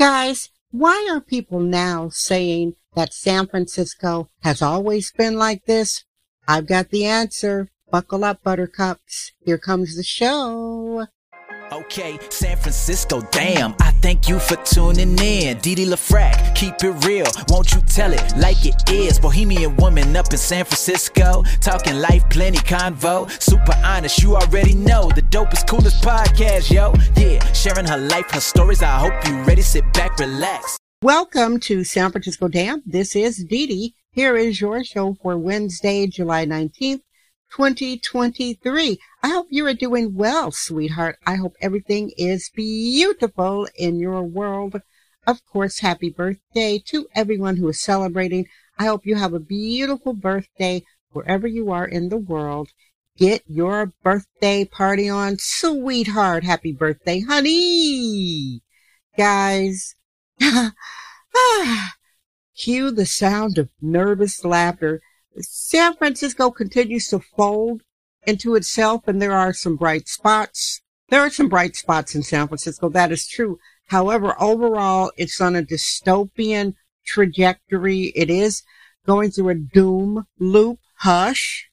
Guys, why are people now saying that San Francisco has always been like this? I've got the answer. Buckle up, buttercups. Here comes the show. Okay, San Francisco, damn. I thank you for tuning in. Didi LaFrac, keep it real. Won't you tell it like it is? Bohemian woman up in San Francisco. Talking life, plenty convo. Super honest, you already know. The dopest, coolest podcast, yo. Yeah, sharing her life, her stories. I hope you ready. Sit back, relax. Welcome to San Francisco Damn. This is Didi. Here is your show for Wednesday, July 19th. 2023. I hope you are doing well, sweetheart. I hope everything is beautiful in your world. Of course, happy birthday to everyone who is celebrating. I hope you have a beautiful birthday wherever you are in the world. Get your birthday party on, sweetheart. Happy birthday, honey. Guys, cue the sound of nervous laughter San Francisco continues to fold into itself and there are some bright spots. There are some bright spots in San Francisco. That is true. However, overall, it's on a dystopian trajectory. It is going through a doom loop. Hush.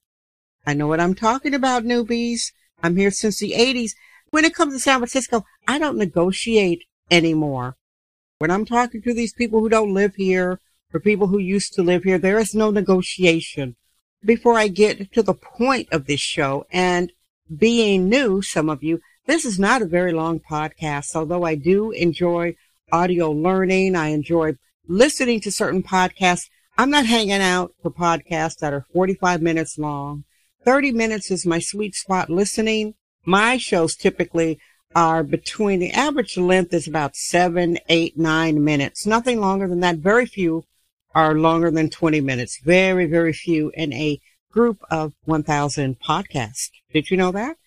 I know what I'm talking about, newbies. I'm here since the 80s. When it comes to San Francisco, I don't negotiate anymore. When I'm talking to these people who don't live here for people who used to live here. There is no negotiation. Before I get to the point of this show and being new, some of you, this is not a very long podcast, although I do enjoy audio learning. I enjoy listening to certain podcasts. I'm not hanging out for podcasts that are 45 minutes long. 30 minutes is my sweet spot listening. My shows typically are between the average length is about seven, eight, nine minutes. Nothing longer than that. Very few are longer than 20 minutes. Very, very few in a group of 1000 podcasts. Did you know that?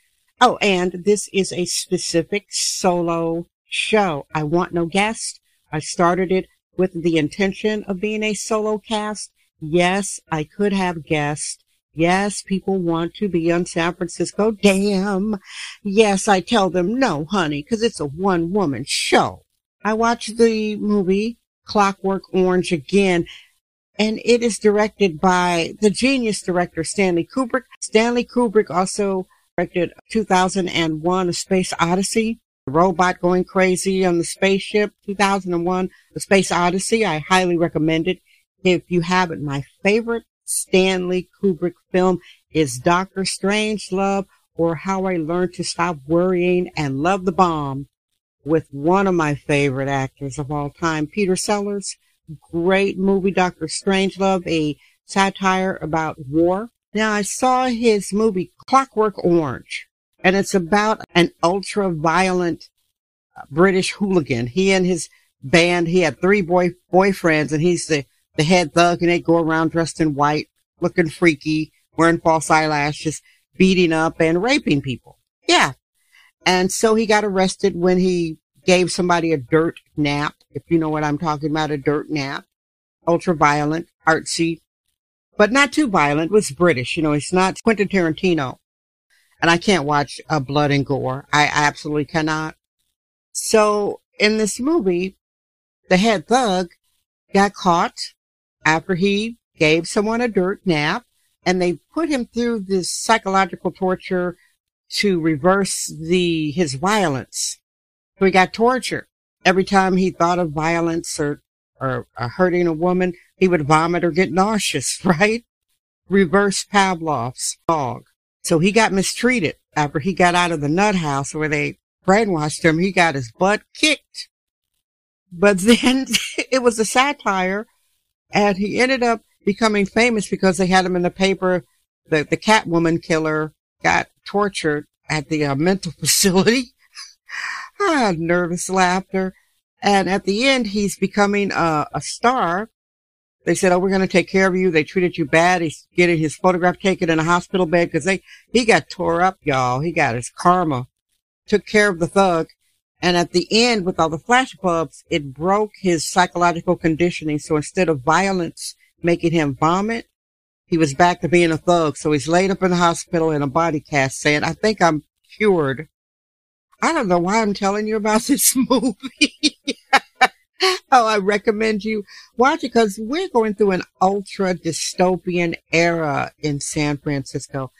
Oh, and this is a specific solo show. I want no guest. I started it with the intention of being a solo cast. Yes, I could have guests. Yes, people want to be on San Francisco. Damn. Yes, I tell them no, honey, because it's a one woman show. I watched the movie Clockwork Orange again. And it is directed by the genius director Stanley Kubrick. Stanley Kubrick also directed 2001 A Space Odyssey. The robot going crazy on the spaceship. 2001 A Space Odyssey. I highly recommend it. If you haven't, my favorite Stanley Kubrick film is Doctor Strangelove or How I Learned to Stop Worrying and Love the Bomb with one of my favorite actors of all time, Peter Sellers. Great movie, Doctor Strangelove, a satire about war. Now, I saw his movie Clockwork Orange, and it's about an ultra violent uh, British hooligan. He and his band, he had three boy boyfriends, and he's the, the head thug, and they go around dressed in white, looking freaky, wearing false eyelashes, beating up and raping people. Yeah, and so he got arrested when he gave somebody a dirt nap, if you know what I'm talking about, a dirt nap. Ultra violent, artsy, but not too violent. It was British, you know, it's not Quentin Tarantino. And I can't watch uh, blood and gore. I absolutely cannot. So in this movie, the head thug got caught after he gave someone a dirt nap and they put him through this psychological torture to reverse the his violence. So he got tortured. Every time he thought of violence or, or, or hurting a woman, he would vomit or get nauseous, right? Reverse Pavlov's dog. So he got mistreated after he got out of the nut house where they brainwashed him. He got his butt kicked. But then it was a satire and he ended up becoming famous because they had him in the paper. The, the Catwoman killer got tortured at the uh, mental facility. ah, nervous laughter. And at the end, he's becoming a, a star. They said, "Oh, we're going to take care of you." They treated you bad. He's getting his photograph taken in a hospital bed because they he got tore up, y'all. He got his karma. Took care of the thug, and at the end, with all the flash clubs, it broke his psychological conditioning. So instead of violence making him vomit, he was back to being a thug. So he's laid up in the hospital in a body cast saying, I think I'm cured. I don't know why I'm telling you about this movie. Oh, I recommend you watch it because we're going through an ultra dystopian era in San Francisco.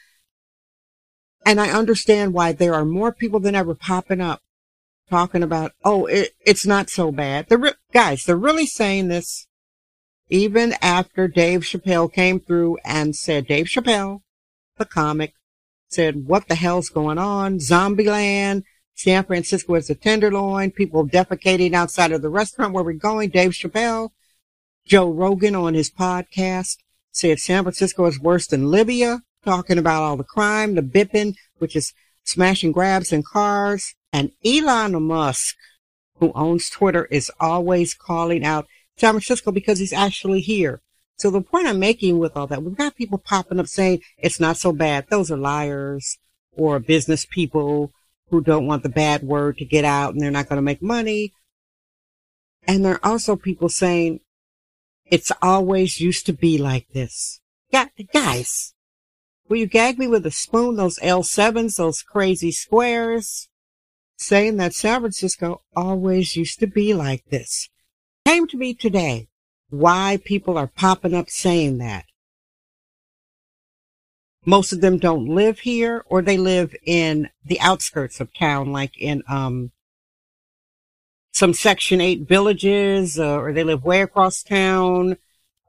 And I understand why there are more people than ever popping up talking about, oh, it, it's not so bad. The re- guys, they're really saying this even after Dave Chappelle came through and said, Dave Chappelle, the comic, said, what the hell's going on? Zombieland. San Francisco is a tenderloin. People defecating outside of the restaurant where we're going. Dave Chappelle, Joe Rogan on his podcast said San Francisco is worse than Libya, talking about all the crime, the bipping, which is smashing grabs in cars. And Elon Musk, who owns Twitter, is always calling out San Francisco because he's actually here. So the point I'm making with all that, we've got people popping up saying it's not so bad. Those are liars or business people who don't want the bad word to get out and they're not going to make money. And there are also people saying it's always used to be like this. Guys, will you gag me with a spoon? Those L7s, those crazy squares saying that San Francisco always used to be like this. Came to me today why people are popping up saying that. Most of them don't live here or they live in the outskirts of town, like in, um, some Section 8 villages, uh, or they live way across town,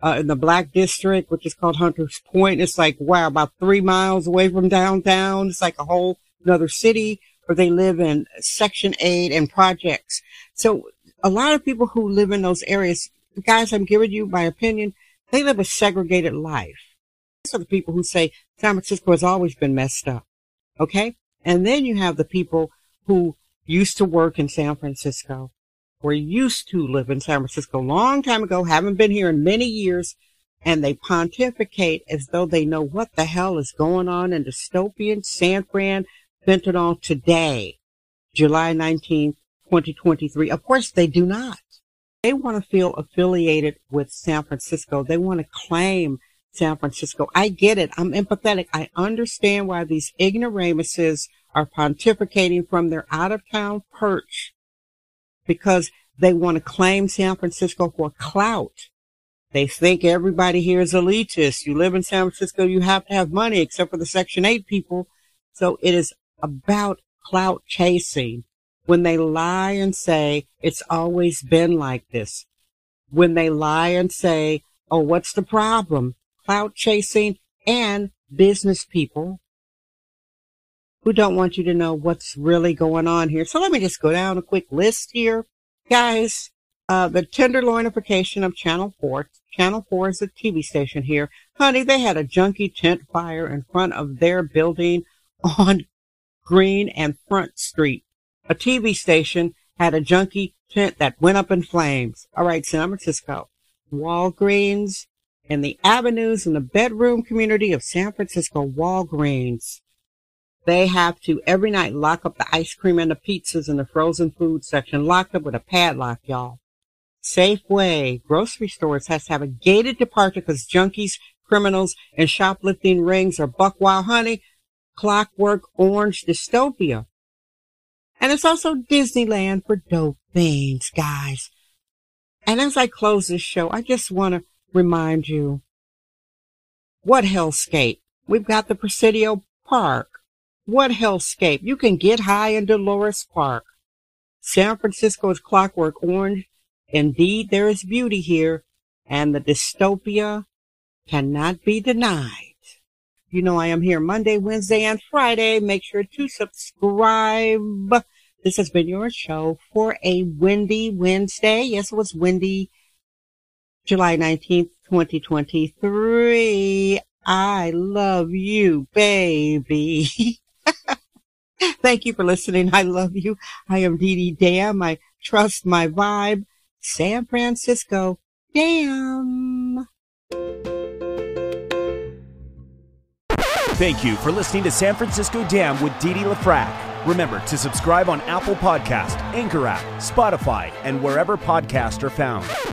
uh, in the Black District, which is called Hunters Point. It's like, wow, about three miles away from downtown. It's like a whole another city, or they live in Section 8 and projects. So a lot of people who live in those areas guys, I'm giving you my opinion. They live a segregated life. These are the people who say San Francisco has always been messed up. Okay. And then you have the people who used to work in San Francisco or used to live in San Francisco a long time ago, haven't been here in many years, and they pontificate as though they know what the hell is going on in dystopian San Fran fentanyl today, July 19th, 2023. Of course, they do not. They want to feel affiliated with San Francisco. They want to claim San Francisco. I get it. I'm empathetic. I understand why these ignoramuses are pontificating from their out of town perch because they want to claim San Francisco for clout. They think everybody here is elitist. You live in San Francisco, you have to have money except for the Section 8 people. So it is about clout chasing when they lie and say it's always been like this, when they lie and say, oh, what's the problem? Clout chasing and business people who don't want you to know what's really going on here. So let me just go down a quick list here. Guys, uh, the tenderloinification of Channel 4. Channel 4 is a TV station here. Honey, they had a junkie tent fire in front of their building on Green and Front Street a TV station had a junkie tent that went up in flames. All right, San Francisco. Walgreens and the avenues in the bedroom community of San Francisco Walgreens. They have to every night lock up the ice cream and the pizzas in the frozen food section, locked up with a padlock, y'all. Safeway grocery stores has to have a gated departure because junkies, criminals, and shoplifting rings are buck wild honey, clockwork orange dystopia. And it's also Disneyland for dope fiends, guys. And as I close this show, I just want to remind you what hellscape. We've got the Presidio Park. What hellscape. You can get high in Dolores Park. San Francisco is clockwork orange. Indeed, there is beauty here, and the dystopia cannot be denied. You know, I am here Monday, Wednesday, and Friday. Make sure to subscribe. This has been your show for a windy Wednesday. Yes, it was windy July 19th, 2023. I love you, baby. Thank you for listening. I love you. I am Dee Dee Dam. I trust my vibe. San Francisco. Damn. Thank you for listening to San Francisco Damn with Dee Dee LaFrac. Remember to subscribe on Apple Podcast, Anchor app, Spotify, and wherever podcasts are found.